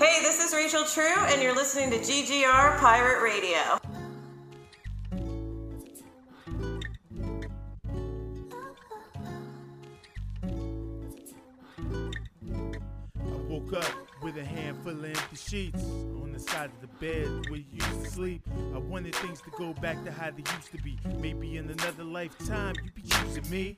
Hey, this is Rachel True, and you're listening to GGR Pirate Radio. I woke up with a handful of empty sheets side of the bed where you used to sleep. I wanted things to go back to how they used to be. Maybe in another lifetime you'd be choosing me.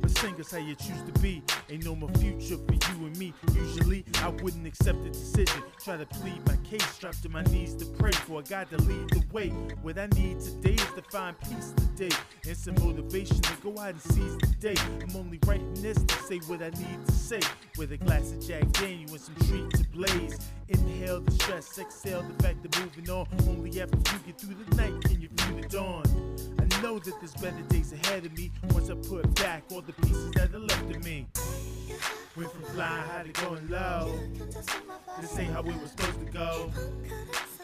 But sing us how you choose to be. Ain't no more future for you and me. Usually I wouldn't accept the decision. Try to plead my case, drop to my knees to pray for a God to lead the way. What I need today is to find peace today and some motivation to go out and seize the day. I'm only writing this to say what I need to say. With a glass of Jack Daniel and some treats ablaze. Inhale the stress, exhale the fact of moving on. Only after you get through the night can you view the dawn. I know that there's better days ahead of me once I put back all the pieces that are left of me. Went from flying high to going low. This ain't how we were supposed to go.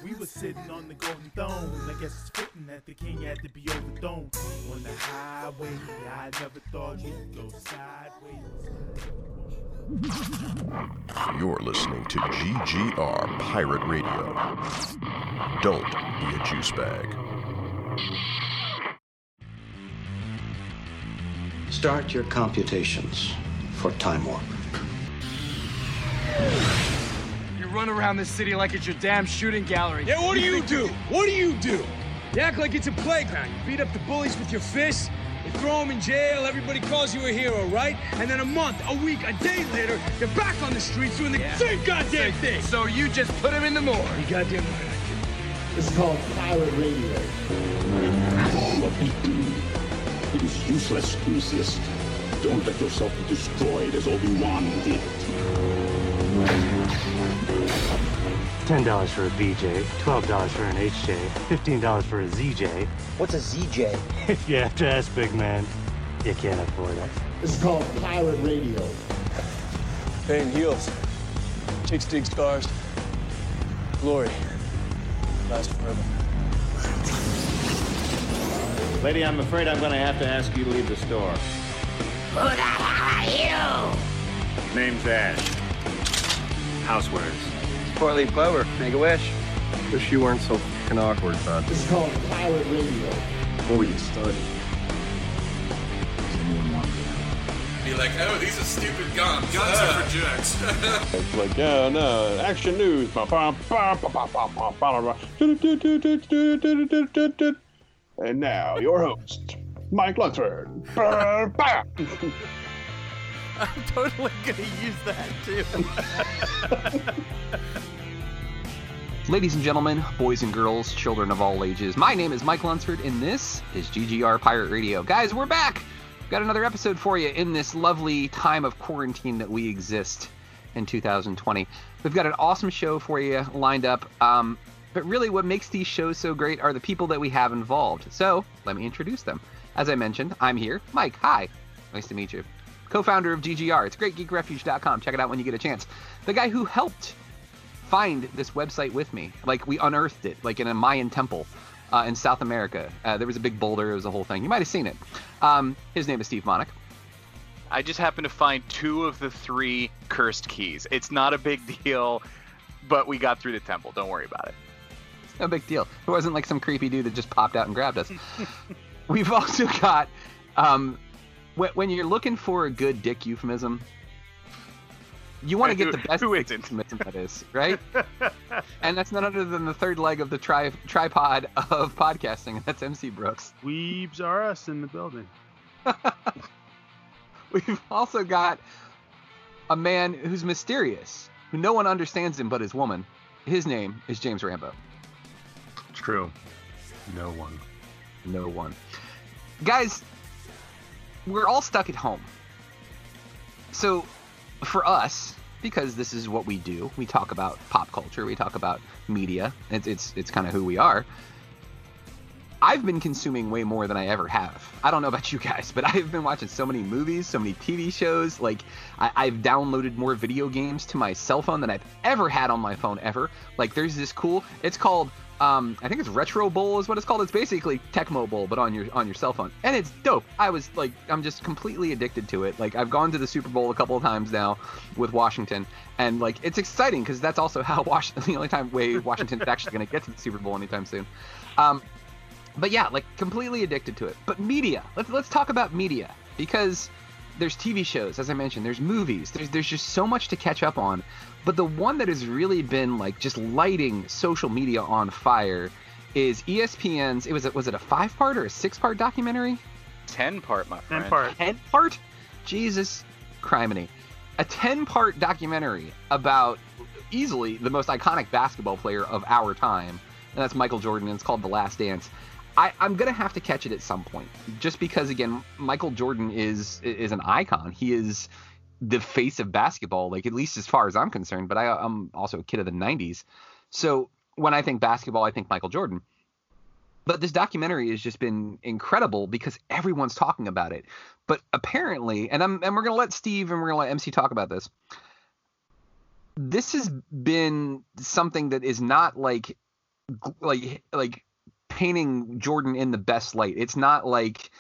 We were sitting on the golden throne. I guess it's fitting that the king had to be overthrown. On the highway, I never thought you'd go sideways. You're listening to GGR Pirate Radio. Don't be a juice bag. Start your computations for Time Warp. You run around this city like it's your damn shooting gallery. Yeah, what do you do? What do you do? You act like it's a playground. You beat up the bullies with your fists. You throw them in jail. Everybody calls you a hero, right? And then a month, a week, a day later, you're back on the streets doing the same goddamn thing. So you just put him in the morgue. You goddamn right I It's called Pirate Radio. It is useless to resist. Don't let yourself be destroyed as Obi-Wan did. Ten dollars for a BJ, twelve dollars for an HJ, fifteen dollars for a ZJ. What's a ZJ? If you have to ask, big man, you can't afford it. This is called Pirate Radio. Pain heals. Chicks dig scars. Glory lasts forever. Lady, I'm afraid I'm going to have to ask you to leave the store. Who the hell are you? Name's Ash. Housewares. Portly Clover. Make a wish. Wish you weren't so fucking awkward, bud. It's called Pirate Radio. Before we get started, does anyone want to Be like, oh, these are stupid guns. Guns are for jerks. it's like, yeah, no, action news. And now, your host, Mike Lunsford. I'm totally gonna use that too. Ladies and gentlemen, boys and girls, children of all ages, my name is Mike Lunsford, and this is GGR Pirate Radio. Guys, we're back! We've got another episode for you in this lovely time of quarantine that we exist in 2020. We've got an awesome show for you lined up. Um, but really, what makes these shows so great are the people that we have involved. So, let me introduce them. As I mentioned, I'm here. Mike, hi. Nice to meet you. Co founder of GGR. It's greatgeekrefuge.com. Check it out when you get a chance. The guy who helped find this website with me. Like, we unearthed it, like in a Mayan temple. Uh, in South America, uh, there was a big boulder. It was a whole thing. You might have seen it. Um, his name is Steve Monick. I just happened to find two of the three cursed keys. It's not a big deal, but we got through the temple. Don't worry about it. No big deal. It wasn't like some creepy dude that just popped out and grabbed us. We've also got, um, when you're looking for a good dick euphemism, you want to get the best who euphemism that is, right? and that's none other than the third leg of the tri- tripod of podcasting, and that's MC Brooks. Weebs are us in the building. We've also got a man who's mysterious, who no one understands him but his woman. His name is James Rambo. It's true. No one. No one. Guys, we're all stuck at home. So, for us, because this is what we do, we talk about pop culture, we talk about media. It's it's it's kind of who we are. I've been consuming way more than I ever have. I don't know about you guys, but I've been watching so many movies, so many TV shows. Like, I, have downloaded more video games to my cell phone than I've ever had on my phone ever. Like, there's this cool, it's called Um, I think it's Retro Bowl is what it's called. It's basically Tecmo Bowl, but on your on your cell phone, and it's dope. I was like, I'm just completely addicted to it. Like I've gone to the Super Bowl a couple of times now with Washington, and like it's exciting because that's also how Washington, the only time way Washington's actually going to get to the Super Bowl anytime soon. Um, but yeah, like completely addicted to it. But media, let's let's talk about media because there's TV shows, as I mentioned, there's movies, there's there's just so much to catch up on. But the one that has really been like just lighting social media on fire is ESPN's. It was a, was it a five part or a six part documentary? Ten part, my friend. Ten part. Ten part? Jesus, criminy. A ten part documentary about easily the most iconic basketball player of our time, and that's Michael Jordan. And it's called The Last Dance. I, I'm gonna have to catch it at some point, just because again, Michael Jordan is is an icon. He is the face of basketball, like at least as far as I'm concerned. But I, I'm also a kid of the '90s, so when I think basketball, I think Michael Jordan. But this documentary has just been incredible because everyone's talking about it. But apparently, and I'm and we're gonna let Steve and we're gonna let MC talk about this. This has been something that is not like like like painting Jordan in the best light. It's not like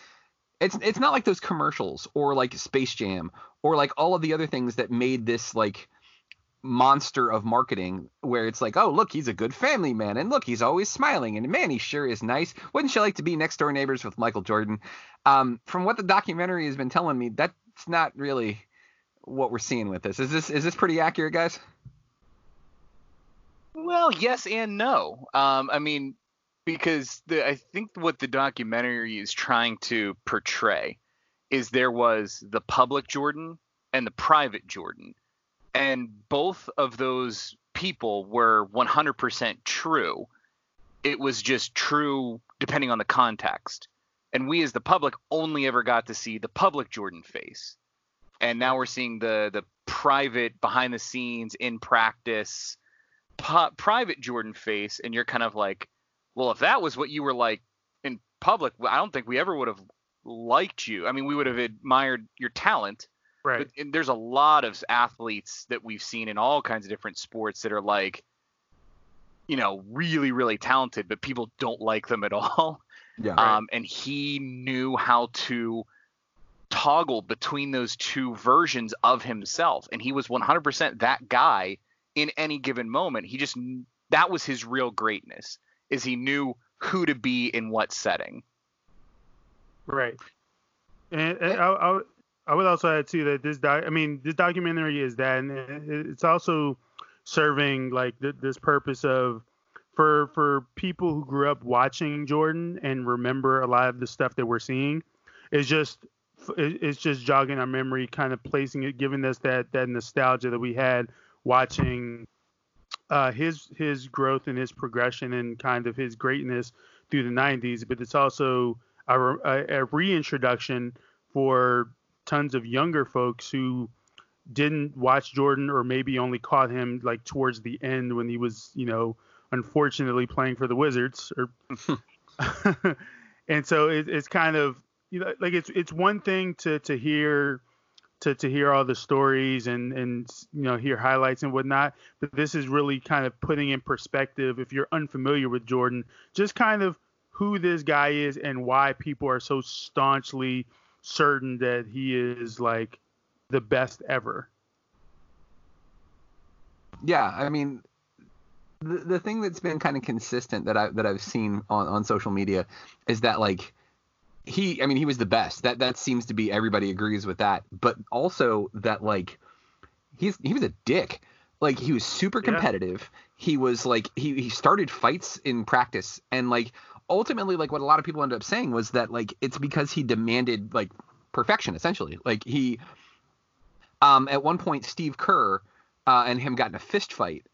it's it's not like those commercials or like Space Jam or like all of the other things that made this like monster of marketing where it's like, oh look, he's a good family man, and look, he's always smiling, and man, he sure is nice. Wouldn't you like to be next door neighbors with Michael Jordan? Um, from what the documentary has been telling me, that's not really what we're seeing with this. Is this is this pretty accurate, guys? Well, yes and no. Um, I mean, because the, I think what the documentary is trying to portray is there was the public Jordan and the private Jordan, and both of those people were 100% true. It was just true depending on the context. And we as the public only ever got to see the public Jordan face. And now we're seeing the the private behind the scenes in practice pu- private Jordan face and you're kind of like, well, if that was what you were like in public, I don't think we ever would have liked you. I mean, we would have admired your talent. Right. But there's a lot of athletes that we've seen in all kinds of different sports that are like, you know, really, really talented, but people don't like them at all. Yeah. Um, and he knew how to toggle between those two versions of himself, and he was 100% that guy in any given moment. He just that was his real greatness is he knew who to be in what setting. Right. And, and I, I, would also add too that this doc, I mean, this documentary is that, and it's also serving like th- this purpose of for for people who grew up watching Jordan and remember a lot of the stuff that we're seeing, is just it's just jogging our memory, kind of placing it, giving us that that nostalgia that we had watching uh, his his growth and his progression and kind of his greatness through the 90s, but it's also a, a, a reintroduction for tons of younger folks who didn't watch Jordan or maybe only caught him like towards the end when he was, you know, unfortunately playing for the Wizards. Or and so it, it's kind of you know like it's it's one thing to to hear to, to hear all the stories and and you know hear highlights and whatnot but this is really kind of putting in perspective if you're unfamiliar with jordan just kind of who this guy is and why people are so staunchly certain that he is like the best ever. Yeah i mean the, the thing that's been kind of consistent that i that i've seen on on social media is that like he I mean he was the best. That that seems to be everybody agrees with that. But also that like he's he was a dick. Like he was super competitive. Yeah. He was like he he started fights in practice and like ultimately like what a lot of people ended up saying was that like it's because he demanded like perfection essentially. Like he um at one point Steve Kerr uh, and him got in a fist fight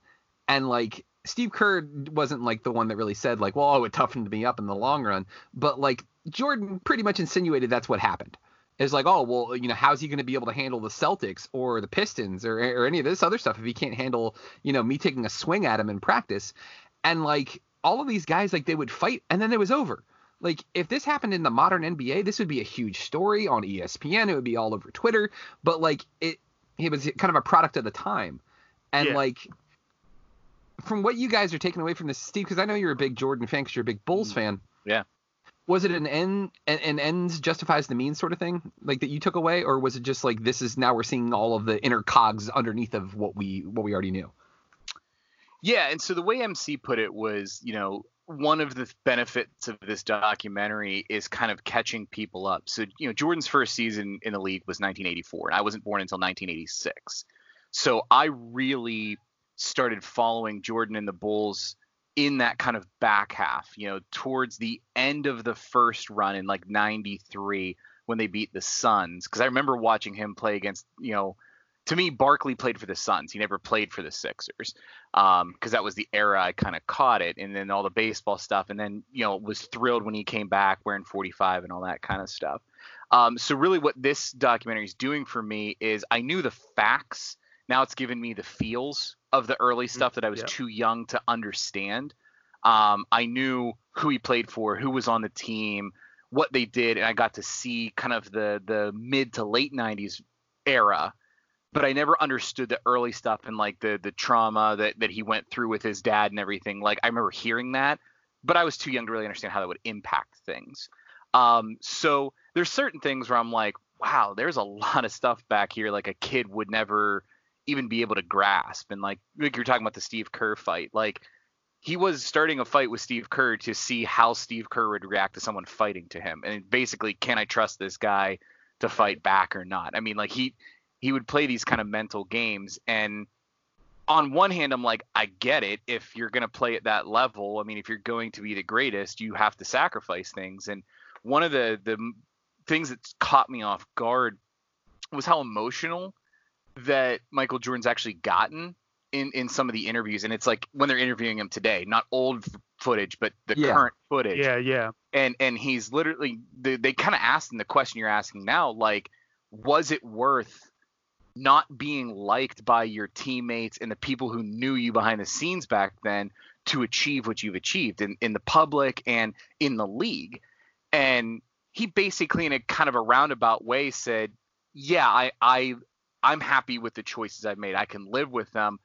and like Steve Kerr wasn't like the one that really said like, well, oh, it toughened me up in the long run, but like Jordan pretty much insinuated that's what happened. It's like, oh, well, you know, how's he going to be able to handle the Celtics or the Pistons or, or any of this other stuff if he can't handle, you know, me taking a swing at him in practice? And like all of these guys, like they would fight and then it was over. Like if this happened in the modern NBA, this would be a huge story on ESPN. It would be all over Twitter. But like it, it was kind of a product of the time. And yeah. like from what you guys are taking away from this, Steve, because I know you're a big Jordan fan, because you're a big Bulls Mm. fan. Yeah. Was it an end, an, an ends justifies the means sort of thing, like that you took away, or was it just like this is now we're seeing all of the inner cogs underneath of what we what we already knew? Yeah, and so the way MC put it was, you know, one of the benefits of this documentary is kind of catching people up. So, you know, Jordan's first season in the league was 1984, and I wasn't born until 1986. So I really started following Jordan and the Bulls in that kind of back half, you know, towards the end of the first run in like 93 when they beat the Suns. Because I remember watching him play against, you know, to me, Barkley played for the Suns. He never played for the Sixers because um, that was the era I kind of caught it. And then all the baseball stuff. And then, you know, was thrilled when he came back wearing 45 and all that kind of stuff. Um, so, really, what this documentary is doing for me is I knew the facts. Now it's given me the feels of the early stuff that I was yeah. too young to understand. Um, I knew who he played for, who was on the team, what they did, and I got to see kind of the the mid to late 90s era but I never understood the early stuff and like the the trauma that that he went through with his dad and everything. Like I remember hearing that, but I was too young to really understand how that would impact things. Um, so there's certain things where I'm like, wow, there's a lot of stuff back here like a kid would never even be able to grasp. And like like you're talking about the Steve Kerr fight, like he was starting a fight with Steve Kerr to see how Steve Kerr would react to someone fighting to him. And basically, can I trust this guy to fight back or not? I mean, like he he would play these kind of mental games and on one hand i'm like i get it if you're going to play at that level i mean if you're going to be the greatest you have to sacrifice things and one of the the things that caught me off guard was how emotional that michael jordan's actually gotten in in some of the interviews and it's like when they're interviewing him today not old footage but the Yeah. current footage Yeah, yeah. and and he's literally they, they kind of asked him the question you're asking now like was it worth not being liked by your teammates and the people who knew you behind the scenes back then to achieve what you've achieved in, in the public and in the league and he basically in a kind of a roundabout way said yeah i i i'm happy with the choices i've made i can live with them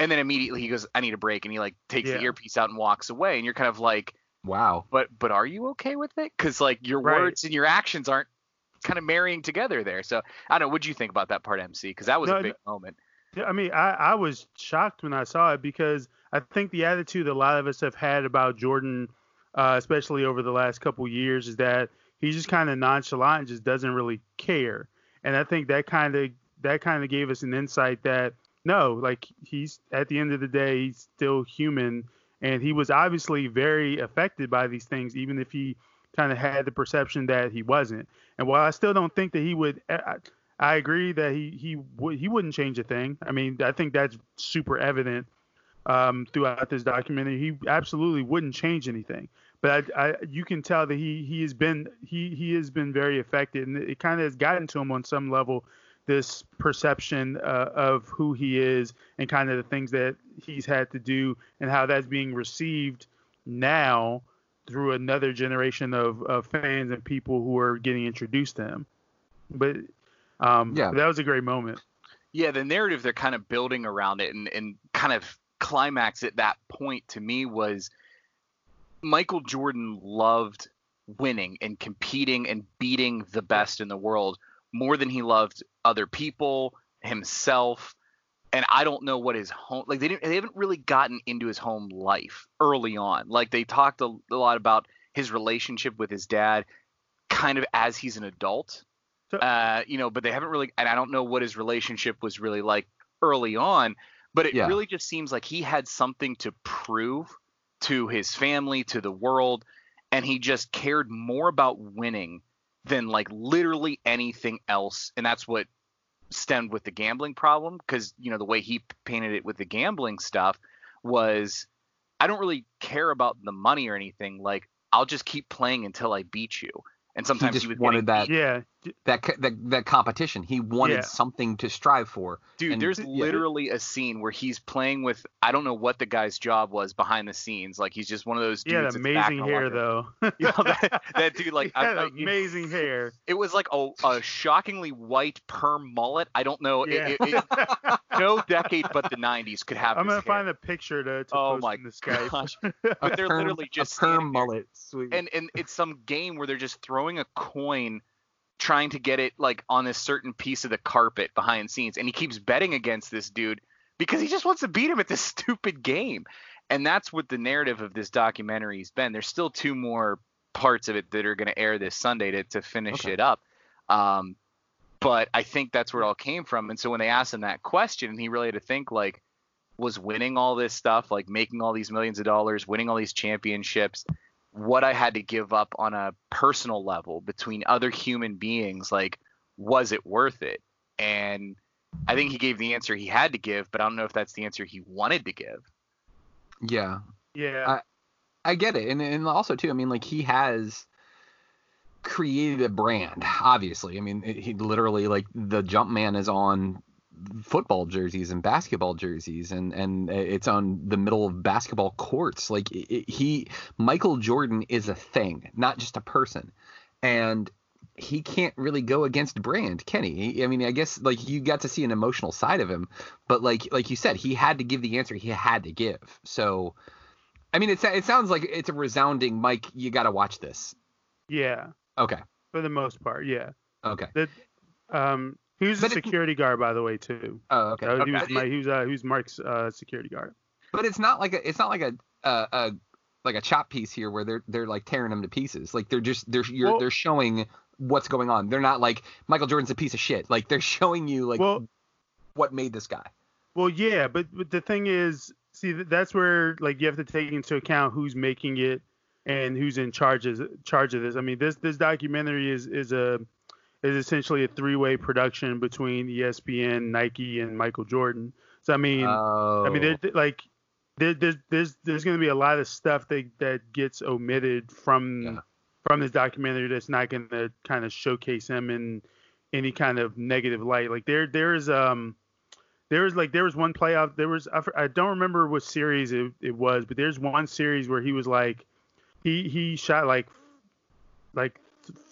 and then immediately he goes i need a break and he like takes the earpiece out and walks away and you're kind of like Wow. but but are you okay with it? Because like your Right. words and your actions aren't kind of marrying together there. So I don't know. What'd you think about that part, MC? Because that was No, a big moment. Yeah, I mean, I, I was shocked when I saw it because I think the attitude a lot of us have had about Jordan, uh, especially over the last couple years, is that he's just kind of nonchalant and just doesn't really care. And I think that kind of that kind of gave us an insight that no, like he's at the end of the day, he's still human, and he was obviously very affected by these things, even if he kind of had the perception that he wasn't. And while I still don't think that he would, I, I agree that he he would he wouldn't change a thing. I mean, I think that's super evident um, throughout this documentary. He absolutely wouldn't change anything. But I, I, you can tell that he he has been he he has been very affected, and it kind of has gotten to him on some level. This perception uh, of who he is and kind of the things that he's had to do, and how that's being received now through another generation of, of fans and people who are getting introduced to him. But um, Yeah. that was a great moment. Yeah, the narrative they're kind of building around it and, and kind of climax at that point to me was Michael Jordan loved winning and competing and beating the best in the world more than he loved other people, himself. And I don't know what his home like they didn't they haven't really gotten into his home life early on. Like they talked a, a lot about his relationship with his dad kind of as he's an adult. Uh, you know, but they haven't really and I don't know what his relationship was really like early on, but it Yeah. really just seems like he had something to prove to his family, to the world, and he just cared more about winning than like literally anything else. And that's what stemmed with the gambling problem because you know the way he painted it with the gambling stuff was I don't really care about the money or anything. Like I'll just keep playing until I beat you. And sometimes just he was wanted getting that- Yeah, that that that competition. He wanted Yeah. something to strive for. Dude, And- there's yeah. literally a scene where he's playing with I don't know what the guy's job was behind the scenes. Like he's just one of those He dudes. had that's back amazing hair though. room. You know, that, that dude, like, he I, had I- you- amazing hair. it was like a, a shockingly white perm mullet. I don't know. Yeah. It, it, no decade but the 90s could have. I'm gonna hair. find a picture to, to Oh post my in the Skype. gosh. a But they're perm, literally just a perm mullet. Sweet. and and it's some game where they're just throwing a coin trying to get it like on this certain piece of the carpet behind scenes and he keeps betting against this dude because he just wants to beat him at this stupid game. And that's what the narrative of this documentary's been. There's still two more parts of it that are going to air this sunday to, to finish Okay. it up. Um, but i think that's where it all came from. And so when they asked him that question he really had to think like was winning all this stuff like making all these millions of dollars winning all these championships what I had to give up on a personal level between other human beings, like, was it worth it? And I think he gave the answer he had to give, but I don't know if that's the answer he wanted to give. yeah, yeah. I get it, and and also too. I mean, like he has created a brand. Obviously, I mean, he literally like the Jumpman is on football jerseys and basketball jerseys and and it's on the middle of basketball courts. Like it, he Michael Jordan is a thing not just a person. And he can't really go against brand can he? He- I mean I guess like you got to see an emotional side of him but like like you said he had to give the answer he had to give. So I mean it, it sounds like it's a resounding Mike you got to watch this. Yeah, okay. For the most part, yeah. okay. That um he was a But it- security guard by the way too. oh okay, Uh, he was my, he was uh, he was Mark's uh, security guard. But it's not like a it's not like a a, a like a chop piece here where they're they're like tearing them to pieces. Like they're just they're you're, Well- they're showing what's going on. They're not like Michael Jordan's a piece of shit. Like they're showing you like Well- what made this guy. Well, yeah, but, but the thing is, see, that's where like you have to take into account who's making it and who's in charge of charge of this. I mean, this this documentary is is a is essentially a three way production between ESPN, Nike, and Michael Jordan. So I mean, Oh, I mean, there, like there, there's there's there's going to be a lot of stuff that that gets omitted from Yeah. from this documentary that's not going to kind of showcase him in any kind of negative light. Like there there's um there was like there was one playoff there was I, I don't remember what series it, it was, but there's one series where he was like he he shot like like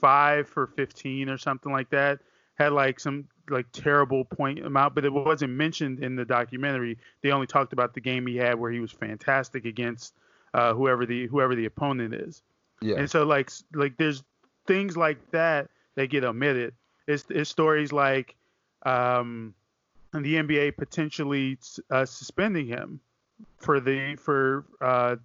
five for 15 or something like that had like some like terrible point amount but it wasn't mentioned in the documentary. They only talked about the game he had where he was fantastic against uh, whoever the whoever the opponent is. Yeah. and so like like there's things like that that get omitted. It's, it's stories like um the NBA potentially uh, suspending him for the for uh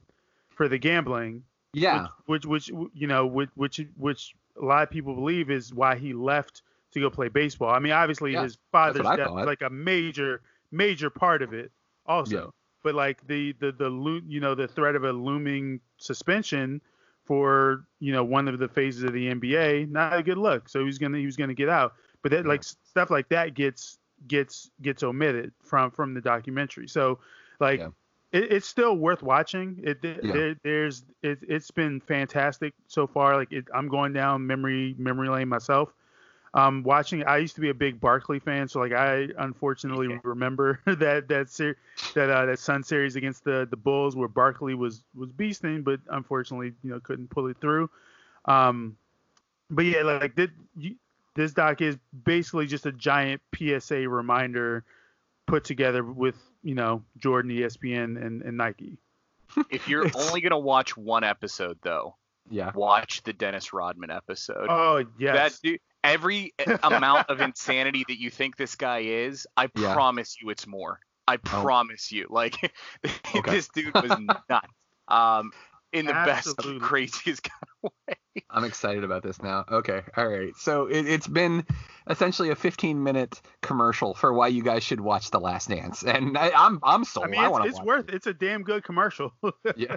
for the gambling yeah. which which, which you know which which which a lot of people believe is why he left to go play baseball. I mean, obviously Yeah, his father's death is like a major major part of it also. Yeah. But like the the the you know the threat of a looming suspension for you know one of the phases of the NBA, not a good look. So he's gonna he was gonna get out. But that like stuff like that gets gets gets omitted from from the documentary. So like Yeah. It, it's still worth watching. It Yeah. there, there's it, it's been fantastic so far. Like it, I'm going down memory memory lane myself. Um, watching, I used to be a big Barkley fan, so like I unfortunately remember that that ser- that uh, that Sun series against the the Bulls where Barkley was was beasting, but unfortunately you know couldn't pull it through. Um, but yeah, like you, this doc is basically just a giant PSA reminder put together with you know Jordan, ESPN, and, and Nike. If you're only gonna watch one episode though, Yeah. watch the Dennis Rodman episode. Oh yes, That dude, every amount of insanity that you think this guy is, I Yeah. promise you it's more. I Oh. promise you. Like Okay. this dude was nuts. Um in the best Absolutely. of craziest kind of way. I'm excited about this now. Okay, all right. So it, it's been essentially a 15 minute commercial for why you guys should watch The Last Dance, and I, I'm I'm sold. I mean I it's, want to it's watch. worth. It's a damn good commercial. Yeah.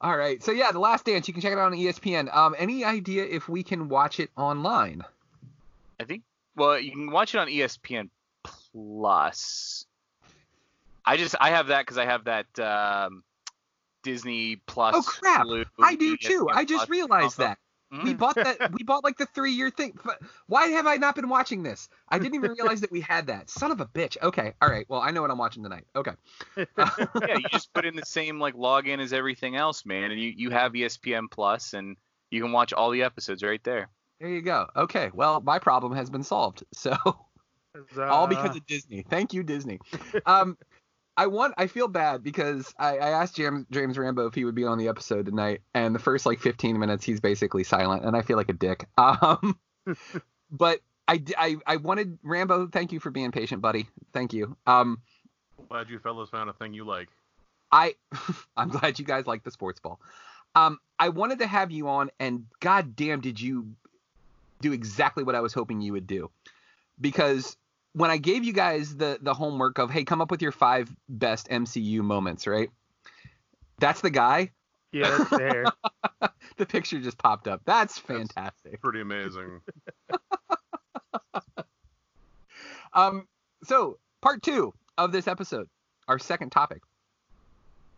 all right. So yeah, The Last Dance. You can check it out on ESPN. Um, any idea if we can watch it online? I think well, you can watch it on ESPN Plus. I just I have that cuz I have that um Disney Plus Oh crap! Hulu, I do too. I just realized that. We bought that. We bought like the three-year thing. Why have I not been watching this? I didn't even realize that we had that. Son of a bitch. Okay. All right. Well, I know what I'm watching tonight. Okay. yeah, you just put in the same like login as everything else, man, and you you have ESPN Plus, and you can watch all the episodes right there. There you go. Okay. Well, my problem has been solved. So all because of Disney. Thank you, Disney. Um, I want. I feel bad because I, I asked James James Rambo if he would be on the episode tonight, and the first like 15 minutes he's basically silent, and I feel like a dick. Um, but I, I I wanted Rambo. Thank you for being patient, buddy. Thank you. Um, Glad you fellas found a thing you like. I I'm glad you guys like the sports ball. Um, I wanted to have you on, and goddamn, did you do exactly what I was hoping you would do? Because when I gave you guys the the homework of hey, come up with your five best MCU moments, right? That's the guy. Yeah, that's there. the picture just popped up. That's fantastic. That's pretty amazing. um, so part two of this episode, our second topic.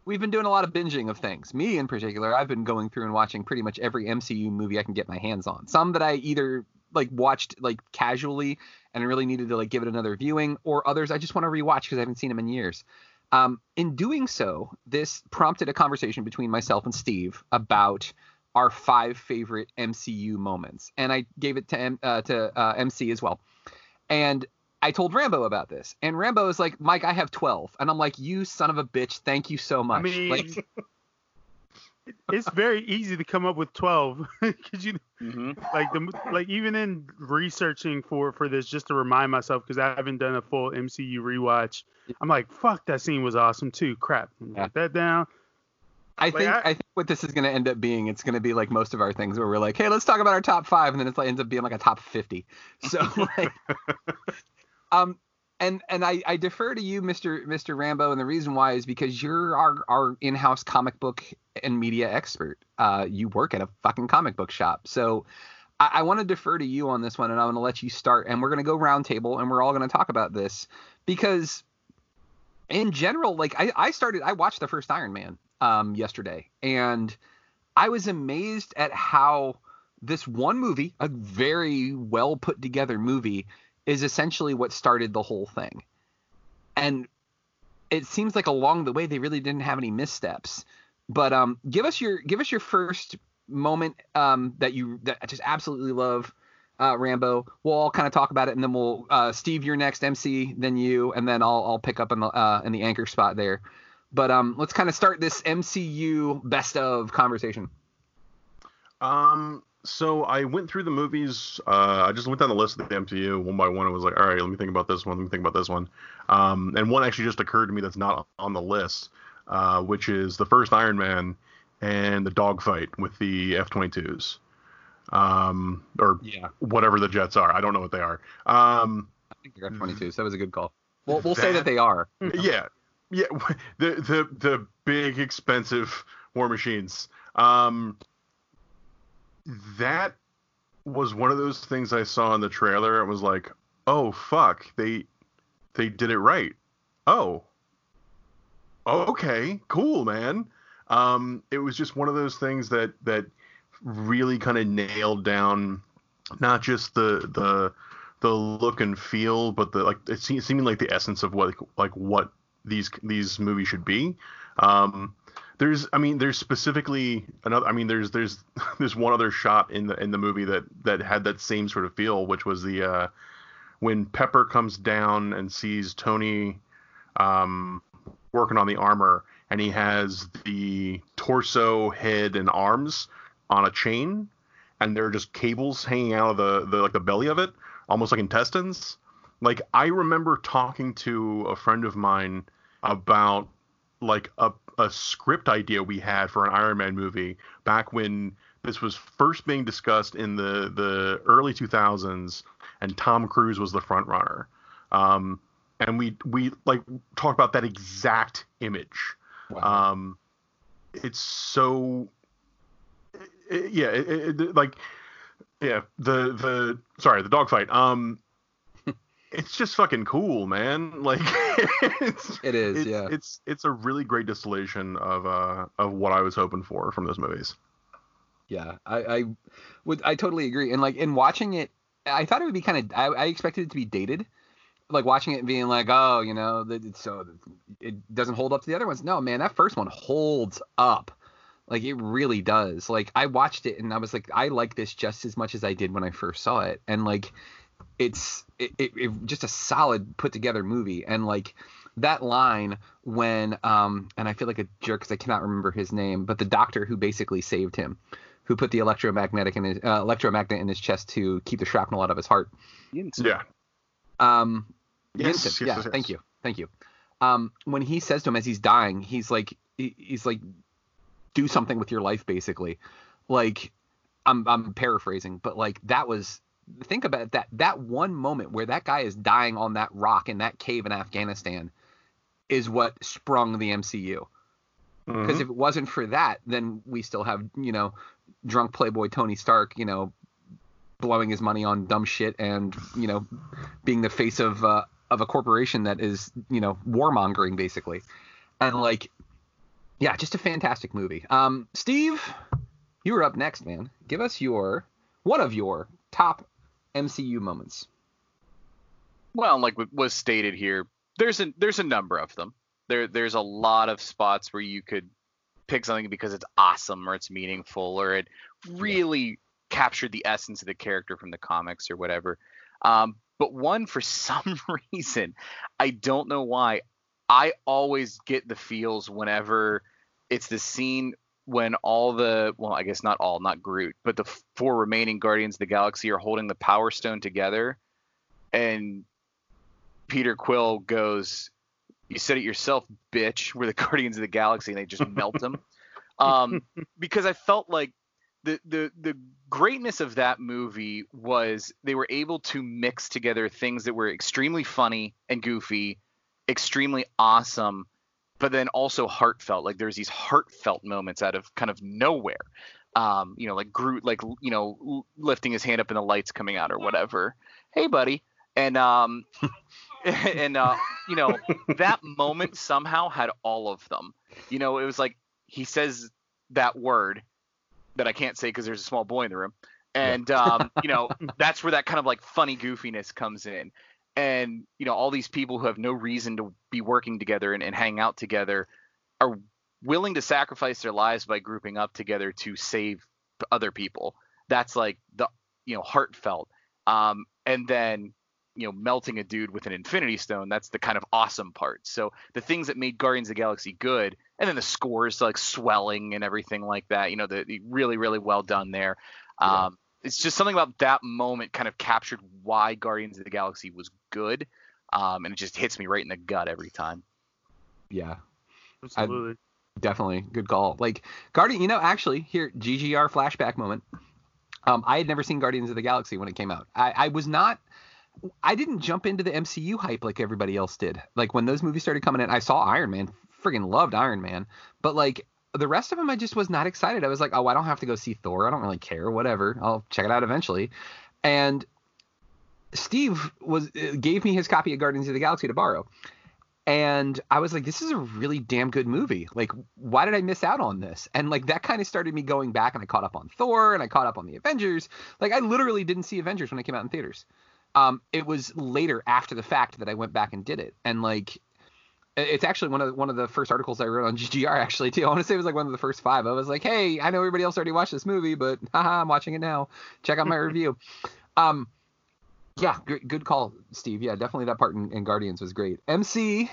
We've been doing a lot of binging of things. Me in particular, I've been going through and watching pretty much every MCU movie I can get my hands on. Some that I either like watched like casually and I really needed to like give it another viewing, or others I just want to rewatch because I haven't seen them in years. Um, in doing so, this prompted a conversation between myself and Steve about our five favorite MCU moments, and I gave it to uh, to uh, MC as well. And I told Rambo about this, and Rambo is like, "Mike, I have 12," and I'm like, "You son of a bitch! Thank you so much." I mean, like, it's very easy to come up with 12 because you mm-hmm. like the like even in researching for for this just to remind myself because I haven't done a full MCU rewatch. I'm like, fuck, that scene was awesome too. Crap, Yeah. write that down. I Like, think I- I, think what this is going to end up being, it's going to be like most of our things where we're like, hey, let's talk about our top five, and then it's like ends up being like a top fifty. So like, um, and and I, I defer to you, Mister Mister Rambo, and the reason why is because you're our our in-house comic book and media expert. Uh, you work at a fucking comic book shop, so. I, I want to defer to you on this one, and I'm going to let you start, and we're going to go round table, and we're all going to talk about this because in general, like I, I started, I watched the first Iron Man um, yesterday, and I was amazed at how this one movie, a very well put together movie, is essentially what started the whole thing. And it seems like along the way they really didn't have any missteps. But um, give us your give us your first moment um, that you that just absolutely love. Uh, Rambo. We'll all kind of talk about it, and then we'll uh, Steve, your next MC, then you, and then I'll I'll pick up in the uh, in the anchor spot there. But um, let's kind of start this MCU best of conversation. Um, so I went through the movies. Uh, I just went down the list of the MCU one by one. I was like, all right, let me think about this one. Let me think about this one. Um, and one actually just occurred to me that's not on the list, uh, which is the first Iron Man and the dogfight with the F-22s, um, or Yeah. whatever the jets are. I don't know what they are. Um, I think they're F-22, so that was a good call. We'll we'll say that they are. yeah, yeah. The the the big expensive war machines. Um, that was one of those things I saw in the trailer. It was like, oh fuck, they they did it right. Oh, okay, cool, man. Um, it was just one of those things that that really kind of nailed down not just the the the look and feel, but the like it seemed, seeming like the essence of what like what these these movies should be. Um, there's I mean there's specifically another I mean there's there's there's one other shot in the in the movie that that had that same sort of feel, which was the uh, when Pepper comes down and sees Tony um, working on the armor, and he has the torso, head, and arms on a chain, and there are just cables hanging out of the, the like the belly of it, almost like intestines. Like I remember talking to a friend of mine about like a, a script idea we had for an Iron Man movie back when this was first being discussed in the the early 2000s, and Tom Cruise was the front runner. Um, and we we like talked about that exact image. Um, it's so it- yeah, it, it, it- like yeah, the the sorry, the dogfight. Um, it's just fucking cool, man. Like it's It is, it's, yeah. It's it's a really great distillation of uh of what I was hoping for from those movies. Yeah, I, I would I totally agree. And like in watching it, I thought it would be kind of I, I expected it to be dated. Like watching it and being like, oh, you know, that so it doesn't hold up to the other ones. No, man, that first one holds up. Like it really does. Like I watched it and I was like, I like this just as much as I did when I first saw it. And like, it's it, it, it just a solid put together movie. And like that line when um and I feel like a jerk because I cannot remember his name, but the doctor who basically saved him who put the electromagnetic in his uh, electromagnet in his chest to keep the shrapnel out of his heart. Yeah. Um. Yes, Yinsen, yes, yeah. yes, Thank you. Thank you. Um. When he says to him as he's dying, he's like, he's like, do something with your life, basically. Like, I'm I'm paraphrasing, but like that was. Think about that. That one moment where that guy is dying on that rock in that cave in Afghanistan is what sprung the MCU. Because Mhm. if it wasn't for that, then we still have, you know, drunk playboy Tony Stark, you know, blowing his money on dumb shit and, you know, being the face of uh, of a corporation that is, you know, warmongering basically. And like yeah, just a fantastic movie. Um Steve, you were up next, man. Give us your one of your top MCU moments. Well, like was stated here, there's a there's a number of them. There there's a lot of spots where you could pick something because it's awesome or it's meaningful or it really captured the essence of the character from the comics or whatever. Um, but one for some reason, I don't know why, I always get the feels whenever it's the scene when all the well, I guess not all, not Groot, but the four remaining Guardians of the Galaxy are holding the Power Stone together, and Peter Quill goes, "You said it yourself, bitch." We're the Guardians of the Galaxy, and they just melt them Um, because I felt like the the the greatness of that movie was they were able to mix together things that were extremely funny and goofy, extremely awesome, but then also heartfelt. Like there's these heartfelt moments out of kind of nowhere. Um, you know, like Groot, like you know, lifting his hand up and the lights coming out or whatever. Hey, buddy. And um, and uh, you know, that moment somehow had all of them. You know, it was like he says that word that I can't say because there's a small boy in the room, and um, you know, that's where that kind of like funny goofiness comes in. And you know, all these people who have no reason to be working together and, and hang out together are willing to sacrifice their lives by grouping up together to save other people. That's like the you know heartfelt. Um, and then you know melting a dude with an infinity stone that's the kind of awesome part so the things that made guardians of the galaxy good and then the scores like swelling and everything like that you know the, the really really well done there um it's just something about that moment kind of captured why guardians of the galaxy was good um and it just hits me right in the gut every time Yeah. Absolutely. Definitely good call. Like Guardian, you know, actually here GGR flashback moment. Um, I had never seen Guardians of the Galaxy when it came out. I, I was not. I didn't jump into the MCU hype like everybody else did. Like when those movies started coming in, I saw Iron Man. Friggin' loved Iron Man. But like the rest of them, I just was not excited. I was like, oh, I don't have to go see Thor. I don't really care. Whatever. I'll check it out eventually. And Steve was gave me his copy of Guardians of the Galaxy to borrow and I was like, this is a really damn good movie. Like, why did I miss out on this? And like that kind of started me going back, and I caught up on Thor, and I caught up on the Avengers. Like, I literally didn't see Avengers when it came out in theaters. Um, it was later after the fact that I went back and did it, and like. It's actually one of the, one of the first articles I wrote on GGR actually too. I want to say it was like one of the first five. I was like, "Hey, I know everybody else already watched this movie, but haha, I'm watching it now. Check out my review." Um, yeah, good, good call, Steve. Yeah, definitely that part in, in Guardians was great. MC,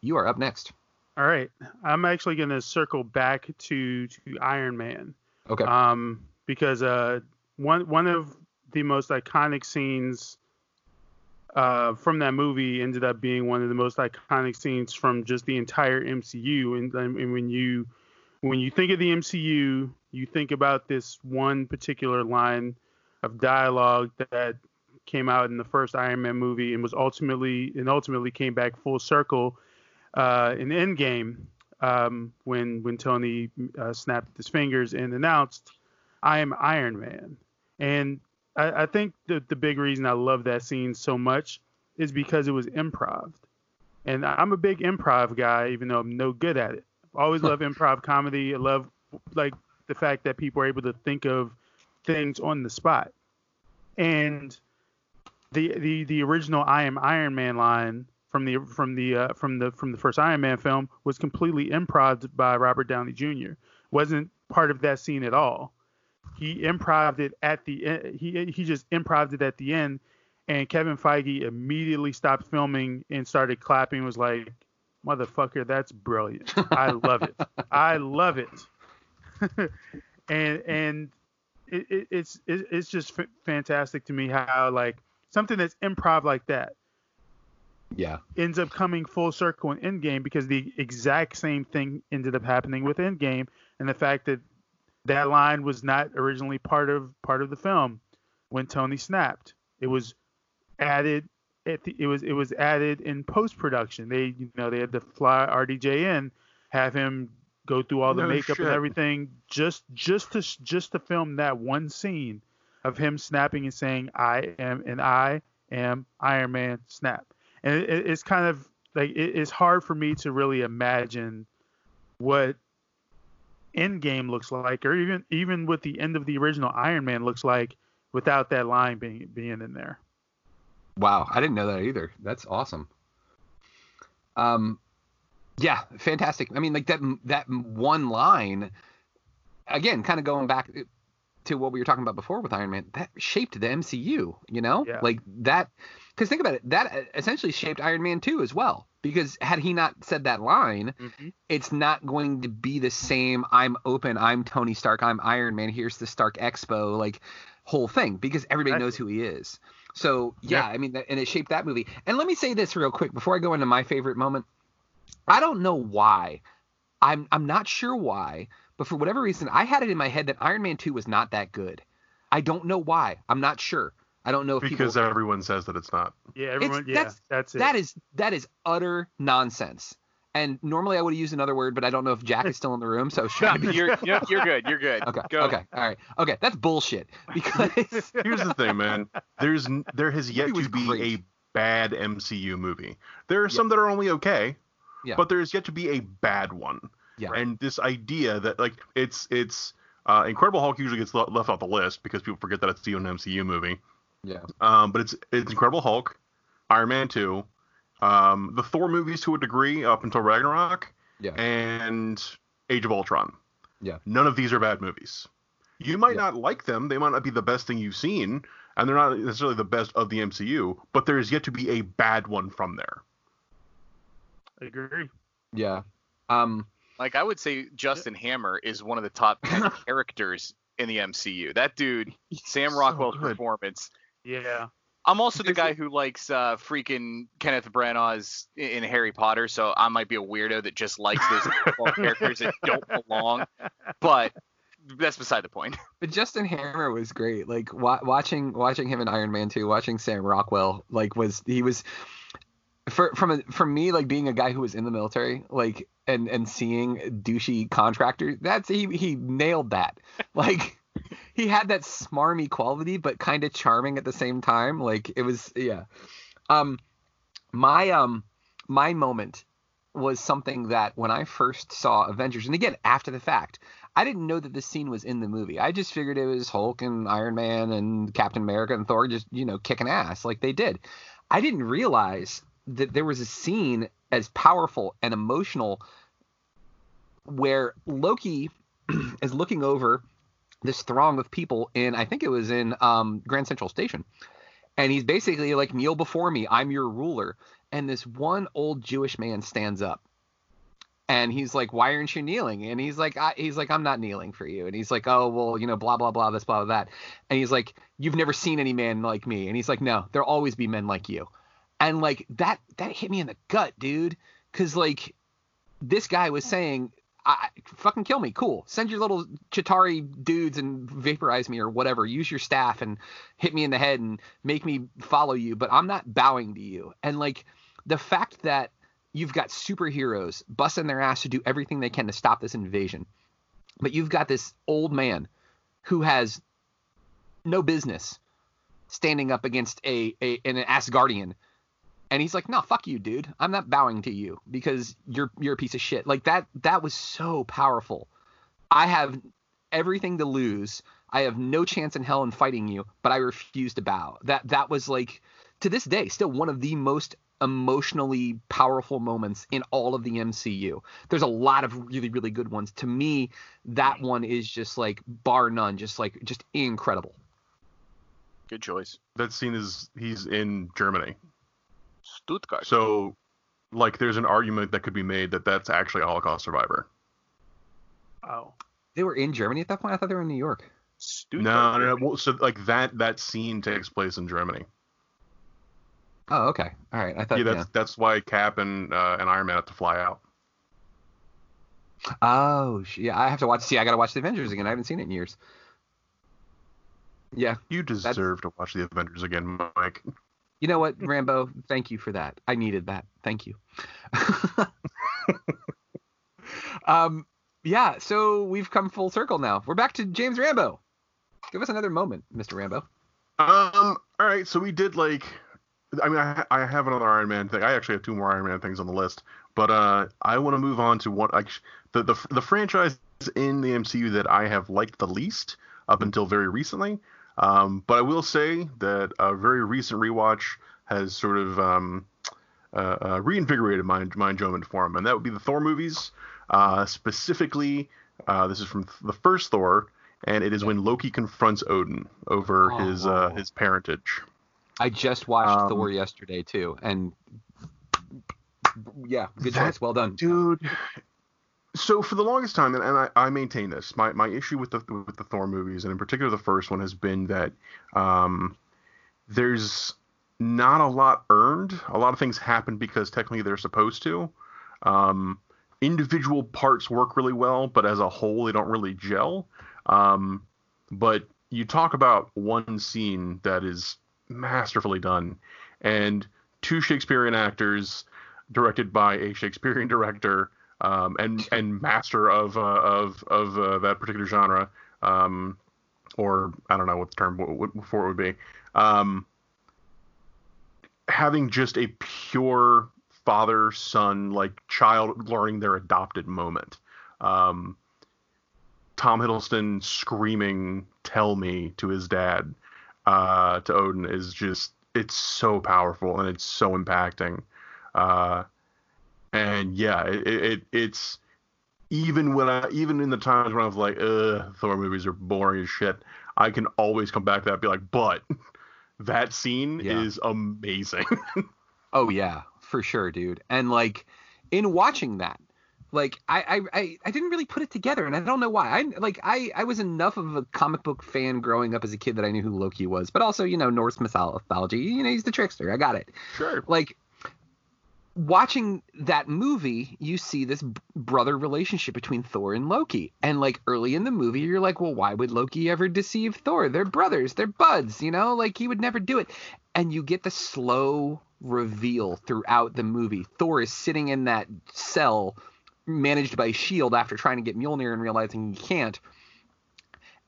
you are up next. All right, I'm actually going to circle back to to Iron Man. Okay. Um, because uh, one one of the most iconic scenes uh, from that movie ended up being one of the most iconic scenes from just the entire MCU. And, and when you when you think of the MCU, you think about this one particular line of dialogue that came out in the first Iron Man movie and was ultimately and ultimately came back full circle uh, in Endgame um, when when Tony uh, snapped his fingers and announced, "I am Iron Man." And I, I think the the big reason I love that scene so much is because it was improv. And I'm a big improv guy, even though I'm no good at it. I Always love improv comedy. I love like the fact that people are able to think of things on the spot. And the the the original I am Iron Man line from the from the uh, from the from the first Iron Man film was completely improv by Robert Downey Jr. wasn't part of that scene at all. He improved it at the end. He he just improved it at the end, and Kevin Feige immediately stopped filming and started clapping. Was like, "Motherfucker, that's brilliant! I love it! I love it!" and and it, it, it's it, it's just f- fantastic to me how like something that's improv like that yeah ends up coming full circle in Endgame because the exact same thing ended up happening with Endgame and the fact that that line was not originally part of part of the film when Tony snapped. It was added at the, it was it was added in post production. They you know they had to fly RDJ in, have him go through all the No makeup shit. and everything just just to just to film that one scene of him snapping and saying I am and I am Iron Man snap. And it- it's kind of like it, it's hard for me to really imagine what Endgame looks like, or even even what the end of the original Iron Man looks like without that line being being in there. Wow, I didn't know that either. That's awesome. Um, yeah, fantastic. I mean, like that that one line, again, kind of going back to what we were talking about before with Iron Man, that shaped the MCU. You know, Yeah. like that. Because think about it, that uh, essentially shaped Iron Man 2 as well. Because had he not said that line, mm-hmm. it's not going to be the same. I'm open. I'm Tony Stark. I'm Iron Man. Here's the Stark Expo. Like whole thing because everybody knows who he is. So yeah, I mean, and it shaped that movie. And let me say this real quick before I go into my favorite moment. I don't know why. I'm I'm not sure why, but for whatever reason, I had it in my head that Iron Man 2 was not that good. I don't know why. I'm not sure. I don't know if because people everyone says that it's not. Yeah, It's- everyone. yeah, that's that's it. that is that is utter nonsense. And normally I would have used another word, but I don't know if Jack is still in the room. So should I be- you're, you're you're good. You're good. Okay. Go. Okay. All right. Okay. That's bullshit. Because Here's the thing, man. There's there has yet to be great. a bad MCU movie. There are some that are only okay, Yeah. but there's yet to be a bad one. Yeah. And this idea that like it's it's uh, Incredible Hulk usually gets le- left off the list because people forget that it's still an MCU movie. yeah. Um, but it's it's Incredible Hulk, Iron Man two, um, the Thor movies to a degree up until Ragnarok, Yeah. and Age of Ultron. Yeah. None of these are bad movies. You might not like them. They might not be the best thing you've seen, and they're not necessarily the best of the MCU. But there is yet to be a bad one from there. I agree. Yeah. Um. Like I would say Justin Hammer is one of the top characters in the MCU. That dude, Sam Rockwell's good. performance. Yeah. I'm also the guy who likes uh, freaking Kenneth Branagh's in in Harry Potter, so I might be a weirdo that just likes those characters that don't belong. But that's beside the point. But Justin Hammer was great. Like wa- watching watching him in Iron Man 2, watching Sam Rockwell, like was he was for from a, from me like being a guy who was in the military, like and and seeing douchey contractors. That's he he nailed that. Like he had that smarmy quality, but kind of charming at the same time. Like it was yeah. Um, my um my moment was something that when I first saw Avengers, and again after the fact, I didn't know that this scene was in the movie. I just figured it was Hulk and Iron Man and Captain America and Thor just you know kicking ass like they did. I didn't realize that there was a scene as powerful and emotional where Loki is looking over this throng of people in I think it was in um, Grand Central Station, and he's basically like kneel before me, I'm your ruler. And this one old Jewish man stands up, and he's like, "Why aren't you kneeling?" And he's like, I, "He's like, I'm not kneeling for you." And he's like, "Oh well, you know, blah blah blah, this blah blah that." And he's like, "You've never seen any man like me." And he's like, "No, there'll always be men like you." And like that that hit me in the gut, dude, because like this guy was saying I, fucking kill me. Cool. Send your little Chitauri dudes and vaporize me or whatever. Use your staff and hit me in the head and make me follow you, but I'm not bowing to you. And like the fact that you've got superheroes busting their ass to do everything they can to stop this invasion, but you've got this old man who has no business standing up against a, a an Asgardian and he's like, "No, fuck you, dude. I'm not bowing to you because you're you're a piece of shit." Like that that was so powerful. I have everything to lose. I have no chance in hell in fighting you, but I refuse to bow. That that was like to this day still one of the most emotionally powerful moments in all of the MCU. There's a lot of really really good ones. To me, that one is just like bar none, just like just incredible. Good choice. That scene is he's in Germany. Stuttgart. So, like, there's an argument that could be made that that's actually a Holocaust survivor. Oh. They were in Germany at that point. I thought they were in New York. No, no, no. Well, so like that that scene takes place in Germany. Oh, okay. All right. I thought yeah, that's yeah. that's why Cap and uh, and Iron Man have to fly out. Oh, yeah. I have to watch. See, I got to watch the Avengers again. I haven't seen it in years. Yeah. You deserve to watch the Avengers again, Mike. You know what, Rambo? Thank you for that. I needed that. Thank you. um, yeah. So we've come full circle now. We're back to James Rambo. Give us another moment, Mr. Rambo. Um. All right. So we did like. I mean, I, I have another Iron Man thing. I actually have two more Iron Man things on the list, but uh, I want to move on to what like the the the franchise in the MCU that I have liked the least up until very recently. Um, but I will say that a very recent rewatch has sort of um, uh, uh, reinvigorated my my enjoyment for him, and that would be the Thor movies. Uh, specifically, uh, this is from the first Thor, and it is when Loki confronts Odin over Oh, his uh, his parentage. I just watched Um, Thor yesterday too, and yeah, good That- choice. Well done, dude. So for the longest time, and, I, I maintain this, my, my issue with the with the Thor movies, and in particular the first one, has been that um, there's not a lot earned. A lot of things happen because technically they're supposed to. Um, individual parts work really well, but as a whole, they don't really gel. Um, but you talk about one scene that is masterfully done, and two Shakespearean actors, directed by a Shakespearean director, um, and and master of uh, of of uh, that particular genre, um, or I don't know what the term w- for it would be. Um, having just a pure father son like child learning their adopted moment. Um, Tom Hiddleston screaming "Tell me" to his dad, uh, to Odin is just it's so powerful and it's so impacting. Uh, and yeah, it, it it's even when I even in the times when I was like, "Ugh, Thor movies are boring as shit," I can always come back to that and be like, "But that scene Yeah. is amazing." Oh yeah, for sure, dude. And like in watching that, like I, I I I didn't really put it together, and I don't know why. I like I I was enough of a comic book fan growing up as a kid that I knew who Loki was, but also you know Norse mythology. You know he's the trickster. I got it. Sure. Like watching that movie, you see this brother relationship between Thor and Loki. And like early in the movie, you're like, well, why would Loki ever deceive Thor? They're brothers, they're buds, you know? Like he would never do it. And you get the slow reveal throughout the movie. Thor is sitting in that cell managed by Shield after trying to get Mjolnir and realizing he can't.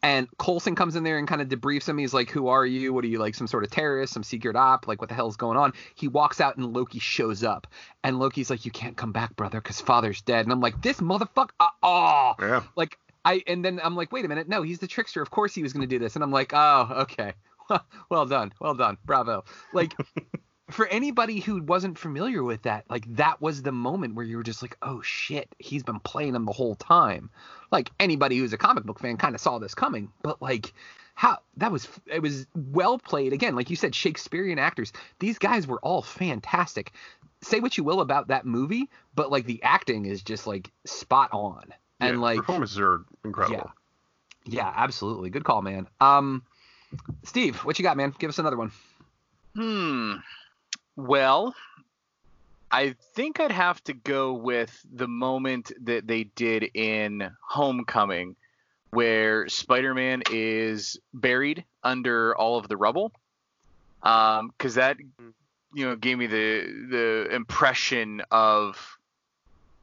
And Coulson comes in there and kind of debriefs him. He's like, "Who are you? What are you like? Some sort of terrorist? Some secret op? Like, what the hell's going on?" He walks out and Loki shows up, and Loki's like, "You can't come back, brother, because father's dead." And I'm like, "This motherfucker!" Uh, oh, yeah. Like I, and then I'm like, "Wait a minute, no, he's the trickster. Of course he was going to do this." And I'm like, "Oh, okay, well done, well done, bravo." Like. for anybody who wasn't familiar with that, like that was the moment where you were just like, oh shit, he's been playing him the whole time. Like anybody who's a comic book fan kind of saw this coming, but like how that was it was well played again, like you said, Shakespearean actors. These guys were all fantastic. Say what you will about that movie, but like the acting is just like spot on. And Yeah, like performances are incredible. Yeah. Yeah, absolutely. Good call, man. Um Steve, what you got, man? Give us another one. Hmm. Well, I think I'd have to go with the moment that they did in Homecoming, where Spider-Man is buried under all of the rubble. Um, because that, you know, gave me the the impression of,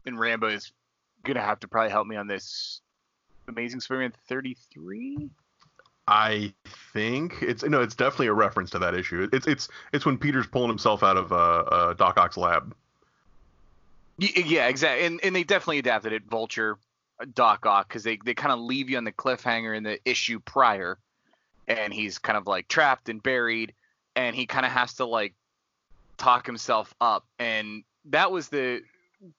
and Rambo is gonna have to probably help me on this. Amazing Spider-Man 33. I think it's no, it's definitely a reference to that issue. It's it's it's when Peter's pulling himself out of uh, uh Doc Ock's lab. Yeah, exactly. And and they definitely adapted it. Vulture, Doc Ock because they they kind of leave you on the cliffhanger in the issue prior, and he's kind of like trapped and buried, and he kind of has to like talk himself up, and that was the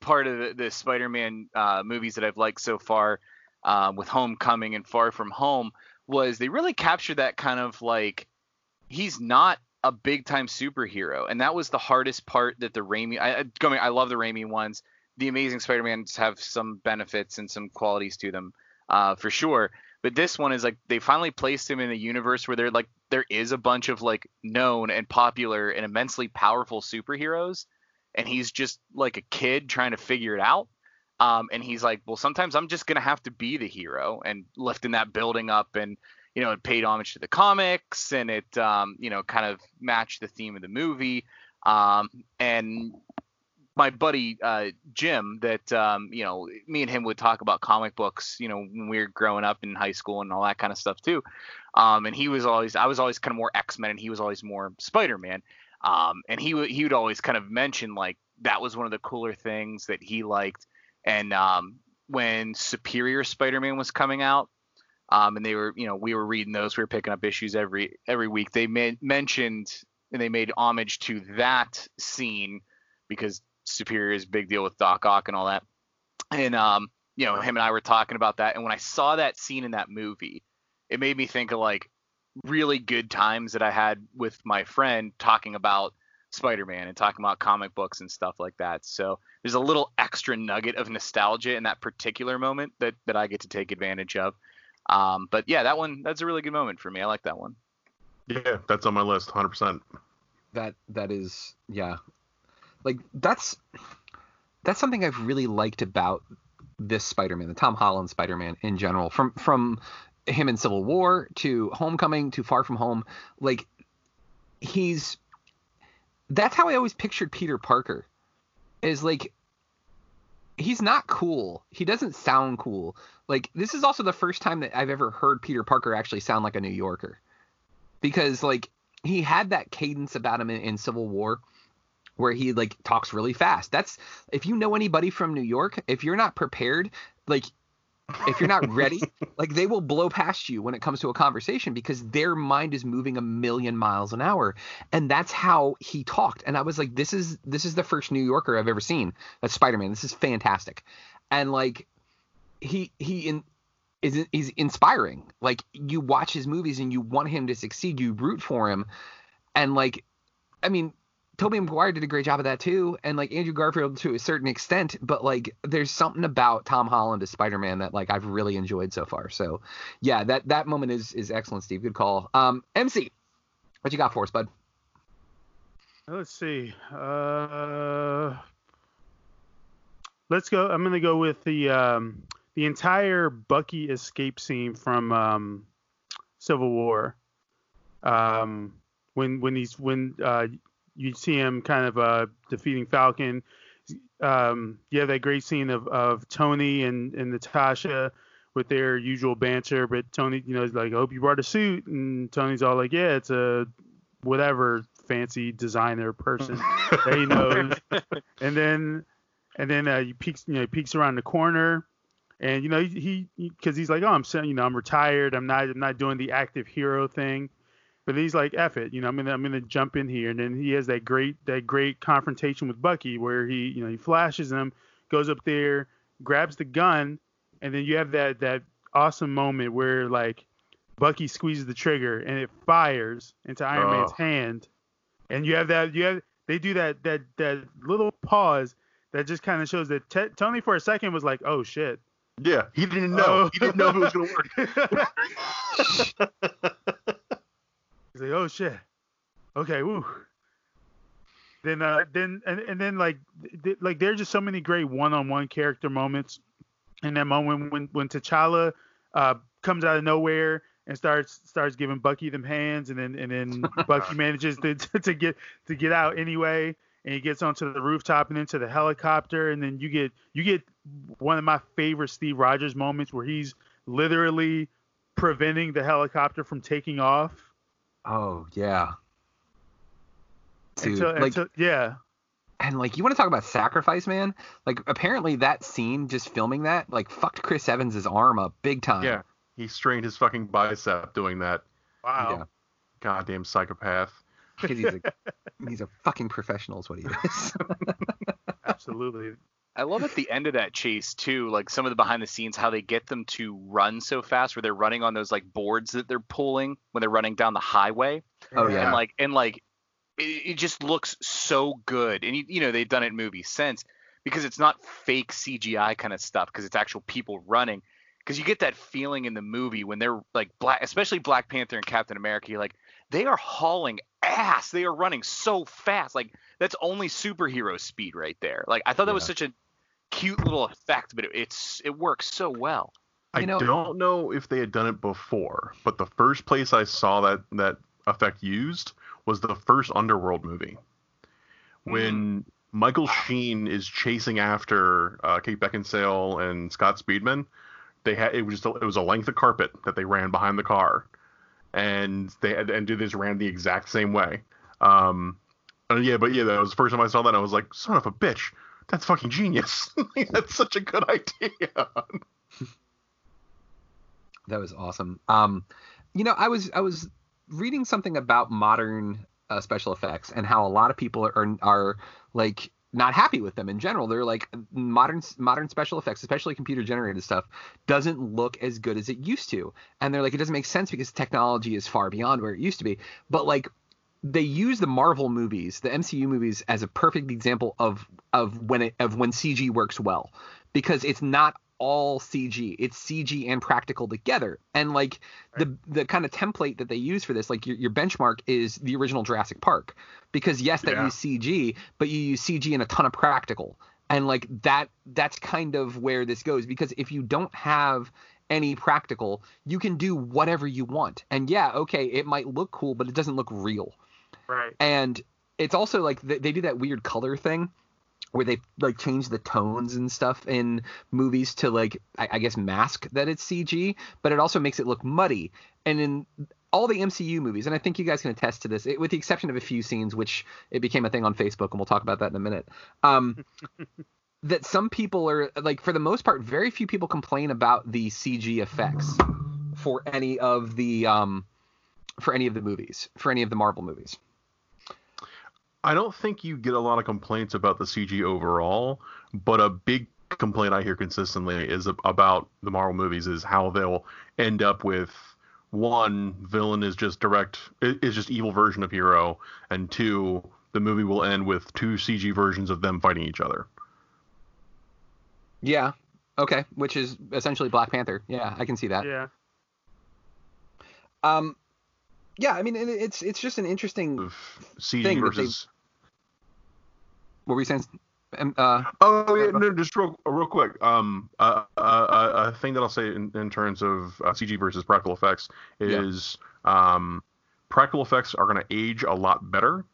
part of the, the Spider-Man uh, movies that I've liked so far, um, with Homecoming and Far From Home, was they really captured that kind of like he's not a big time superhero, and that was the hardest part that the Raimi. I, I, I love the Raimi ones. The Amazing Spider-Mans have some benefits and some qualities to them, uh, for sure. But this one is like they finally placed him in a universe where there like there is a bunch of like known and popular and immensely powerful superheroes, and he's just like a kid trying to figure it out. Um, and he's like, well, sometimes I'm just gonna have to be the hero and lifting that building up and you know, it paid homage to the comics and it, um, you know, kind of matched the theme of the movie. Um, and my buddy uh, Jim, that um, you know, me and him would talk about comic books, you know, when we were growing up in high school and all that kind of stuff too. Um, and he was always, I was always kind of more X Men, and he was always more Spider Man. Um, and he would he would always kind of mention like that was one of the cooler things that he liked. And um, when Superior Spider Man was coming out, um, and they were, you know, we were reading those. We were picking up issues every every week. They mentioned and they made homage to that scene because Superior is a big deal with Doc Ock and all that. And um, you know, him and I were talking about that. And when I saw that scene in that movie, it made me think of like really good times that I had with my friend talking about Spider-Man and talking about comic books and stuff like that. So there's a little extra nugget of nostalgia in that particular moment that that I get to take advantage of. Um, but yeah, that one that's a really good moment for me. I like that one. Yeah, that's on my list, 100%. That that is yeah. Like that's that's something I've really liked about this Spider-Man, the Tom Holland Spider-Man in general. From from him in Civil War to Homecoming to Far From Home, like he's that's how I always pictured Peter Parker. Is like he's not cool. He doesn't sound cool. Like this is also the first time that I've ever heard Peter Parker actually sound like a New Yorker. Because like he had that cadence about him in, in Civil War where he like talks really fast. That's if you know anybody from New York, if you're not prepared, like if you're not ready, like they will blow past you when it comes to a conversation because their mind is moving a million miles an hour. And that's how he talked. And I was like, this is this is the first New Yorker I've ever seen. That's Spider-Man. This is fantastic. And like he he in is he's inspiring. Like you watch his movies and you want him to succeed, you root for him. And like I mean, Tobey Maguire did a great job of that too, and like Andrew Garfield to a certain extent. But like, there's something about Tom Holland as Spider-Man that like I've really enjoyed so far. So, yeah, that that moment is is excellent, Steve. Good call. Um, MC, what you got for us, bud? Let's see. Uh, let's go. I'm gonna go with the um, the entire Bucky escape scene from um, Civil War. Um, when when he's when uh, you see him kind of uh, defeating Falcon. Um, you have that great scene of, of Tony and, and Natasha with their usual banter, but Tony, you know, is like, I hope you brought a suit. And Tony's all like, yeah, it's a whatever fancy designer person that he knows. and then, and then uh, he peeks, you know, he peeks around the corner and, you know, he, because he, he's like, oh, I'm, saying you know, I'm retired. I'm not, I'm not doing the active hero thing. But he's like, "F it," you know. I'm gonna I'm gonna jump in here, and then he has that great that great confrontation with Bucky where he you know he flashes him, goes up there, grabs the gun, and then you have that that awesome moment where like Bucky squeezes the trigger and it fires into Iron oh. Man's hand, and you have that you have they do that that that little pause that just kind of shows that t- Tony for a second was like, "Oh shit." Yeah, he didn't know. Oh. He didn't know if it was gonna work. Like, oh shit. Okay, woo. Then uh then and, and then like th- like there's just so many great one-on-one character moments. In that moment when when T'Challa uh comes out of nowhere and starts starts giving Bucky them hands and then and then Bucky manages to to get to get out anyway and he gets onto the rooftop and into the helicopter and then you get you get one of my favorite Steve Rogers moments where he's literally preventing the helicopter from taking off Oh yeah. Dude, until, like, until, yeah. And like you want to talk about sacrifice, man? Like apparently that scene, just filming that, like fucked Chris Evans' arm up big time. Yeah, he strained his fucking bicep doing that. Wow. Yeah. Goddamn psychopath. Because he's a he's a fucking professional, is what he is. Absolutely. I love at the end of that chase too, like some of the behind the scenes, how they get them to run so fast, where they're running on those like boards that they're pulling when they're running down the highway. Oh, yeah. and like and like it, it just looks so good, and you, you know they've done it in movies since because it's not fake CGI kind of stuff because it's actual people running. Because you get that feeling in the movie when they're like black, especially Black Panther and Captain America. You're like, they are hauling ass. They are running so fast. Like that's only superhero speed right there. Like I thought that was such a cute little effect, but it, it's it works so well. I You know- don't know if they had done it before, but the first place I saw that that effect used was the first Underworld movie, when Michael Sheen is chasing after uh, Kate Beckinsale and Scott Speedman. They had it was just a, it was a length of carpet that they ran behind the car, and they and did this ran the exact same way. Um, yeah, but yeah, that was the first time I saw that. I was like, son of a bitch, that's fucking genius. that's such a good idea. That was awesome. Um, you know, I was I was reading something about modern uh, special effects and how a lot of people are are like not happy with them in general. They're like modern modern special effects, especially computer generated stuff, doesn't look as good as it used to. And they're like, it doesn't make sense because technology is far beyond where it used to be. But like they use the Marvel movies, the MCU movies, as a perfect example of of when it of when CG works well, because it's not all CG, it's CG and practical together. And like the the kind of template that they use for this, like your, your benchmark is the original Jurassic Park, because yes, that Yeah. use CG, but you use CG and a ton of practical. And like that, that's kind of where this goes because if you don't have any practical, you can do whatever you want. And yeah, okay, it might look cool, but it doesn't look real Right. and it's also like they, they do that weird color thing where they like change the tones and stuff in movies to like I, I guess mask that it's CG, but it also makes it look muddy. And in all the MCU movies, and I think you guys can attest to this, it, with the exception of a few scenes, which it became a thing on Facebook, and we'll talk about that in a minute. Um, that some people are like, for the most part, very few people complain about the CG effects for any of the um, for any of the movies, for any of the Marvel movies. I don't think you get a lot of complaints about the CG overall, but a big complaint I hear consistently is about the Marvel movies is how they'll end up with one villain is just direct is just evil version of hero, and two the movie will end with two CG versions of them fighting each other. Yeah. Okay. Which is essentially Black Panther. Yeah, I can see that. Yeah. Um. Yeah, I mean, it's it's just an interesting CG thing that versus What were you saying? Um, uh, Oh yeah, no, just real, real quick. Um, uh, uh, a thing that I'll say in, in terms of uh, CG versus practical effects is, um, practical effects are going to age a lot better.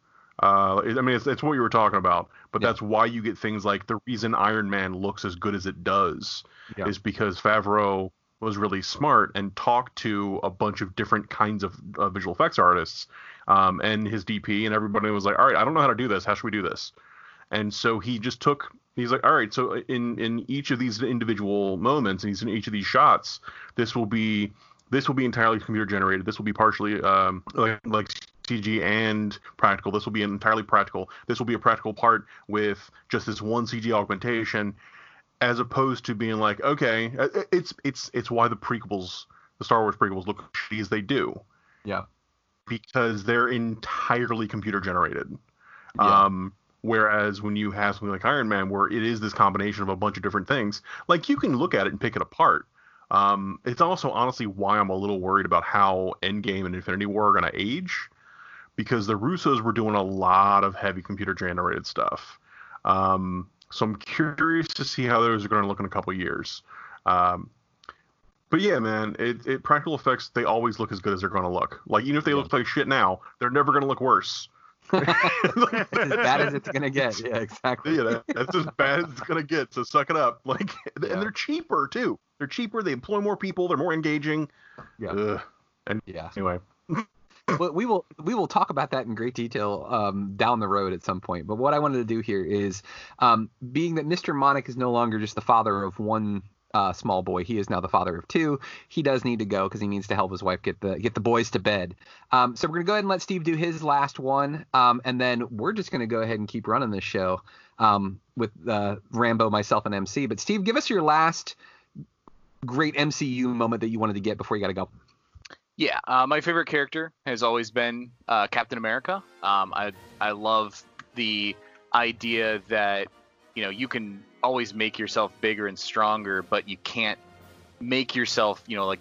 Uh, I mean, it's, it's what you were talking about, but that's why you get things like the reason Iron Man looks as good as it does Yeah. is because Favreau was really smart and talked to a bunch of different kinds of uh, visual effects artists, um, and his DP, and everybody was like, "All right, I don't know how to do this. How should we do this?" And so he just took he's like all right so in in each of these individual moments and he's in each of these shots this will be this will be entirely computer generated this will be partially um like like cg and practical this will be entirely practical this will be a practical part with just this one cg augmentation as opposed to being like okay uh, it's it's it's why the prequels the star wars prequels look as shitty as they do yeah. because they're entirely computer generated. Yeah. Um, whereas when you have something like Iron Man, where it is this combination of a bunch of different things, like you can look at it and pick it apart. Um, it's also honestly why I'm a little worried about how Endgame and Infinity War are going to age, because the Russos were doing a lot of heavy computer generated stuff. Um, so I'm curious to see how those are going to look in a couple years. Um, but yeah, man, it, it practical effects they always look as good as they're going to look. Like even if they look like shit now, they're never going to look worse. As bad as it's gonna get. Yeah, exactly. That's as bad as it's gonna get. So suck it up. Like, Yeah. and they're cheaper too. They're cheaper. They employ more people. They're more engaging. Yeah. Ugh. And Yeah. anyway, well, we will we will talk about that in great detail um, down the road at some point. But what I wanted to do here is, um, being that Mr. Monic is no longer just the father of one uh, small boy, he is now the father of two. He does need to go because he needs to help his wife get the get the boys to bed. Um, so we're gonna go ahead and let Steve do his last one, um, and then we're just gonna go ahead and keep running this show um, with uh, Rambo, myself, and MC. But Steve, give us your last great MCU moment that you wanted to get before you got to go. Yeah, uh, my favorite character has always been uh, Captain America. Um, I I love the idea that you know you can always make yourself bigger and stronger, but you can't make yourself you know like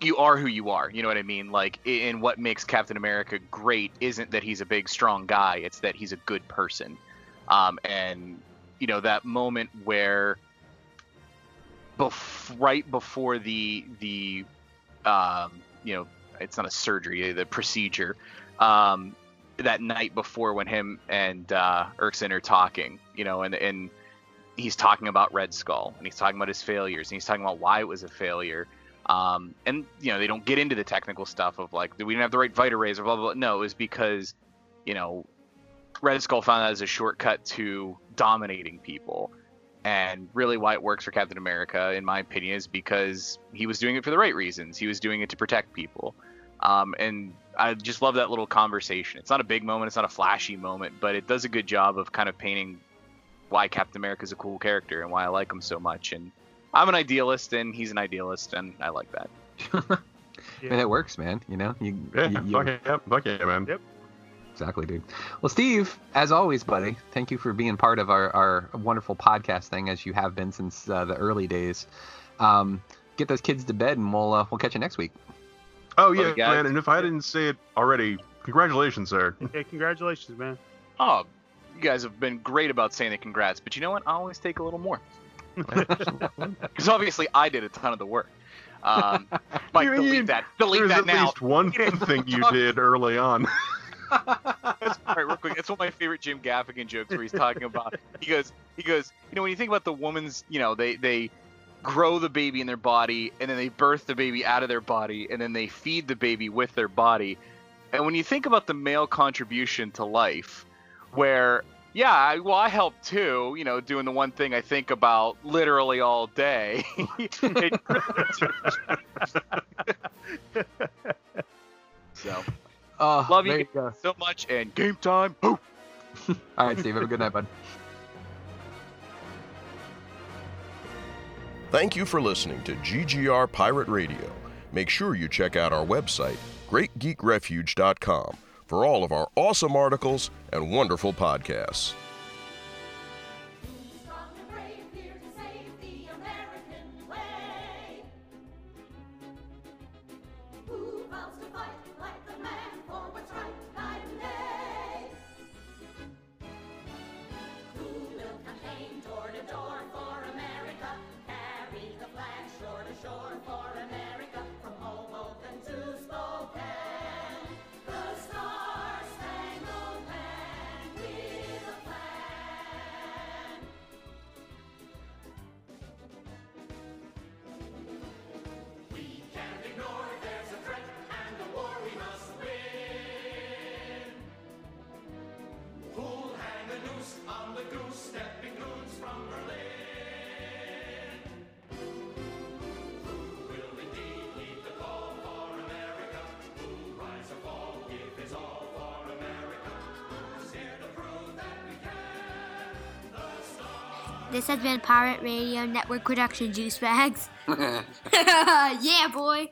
you are who you are. You know what I mean? Like, and what makes Captain America great isn't that he's a big, strong guy. It's that he's a good person. Um, and you know that moment where, bef- right before the the um, you know, it's not a surgery, the procedure. Um, that night before when him and uh, are talking, you know, and and he's talking about Red Skull and he's talking about his failures and he's talking about why it was a failure. Um, and you know, they don't get into the technical stuff of like we didn't have the right Vita rays or blah blah blah. No, it was because, you know, Red Skull found that as a shortcut to dominating people. And really, why it works for Captain America, in my opinion, is because he was doing it for the right reasons. He was doing it to protect people. Um, and I just love that little conversation. It's not a big moment, it's not a flashy moment, but it does a good job of kind of painting why Captain America is a cool character and why I like him so much. And I'm an idealist, and he's an idealist, and I like that. yeah. And it works, man. You know, you, yeah, you, you, fuck yeah, fuck yeah, man. Yep. Exactly, dude. Well, Steve, as always, buddy, thank you for being part of our, our wonderful podcast thing, as you have been since uh, the early days. Um, get those kids to bed, and we'll uh, we'll catch you next week. Oh yeah, man. And if I didn't say it already, congratulations, sir. Hey, congratulations, man. Oh, you guys have been great about saying the congrats, but you know what? I always take a little more. Because obviously, I did a ton of the work. Um, Mike, You- delete you- that. Delete There's that at now. least one thing you did early on. That's all right, real quick. That's one of my favorite Jim Gaffigan jokes where he's talking about. He goes, he goes. You know, when you think about the woman's, you know, they they grow the baby in their body, and then they birth the baby out of their body, and then they feed the baby with their body. And when you think about the male contribution to life, where yeah, I, well, I help too. You know, doing the one thing I think about literally all day. so, Oh, love you you so much, and game time. All right, Steve. Have a good night, bud. Thank you for listening to GGR Pirate Radio. Make sure you check out our website, greatgeekrefuge.com, for all of our awesome articles and wonderful podcasts. Been Pirate Radio Network production, Juice Bags. yeah, boy.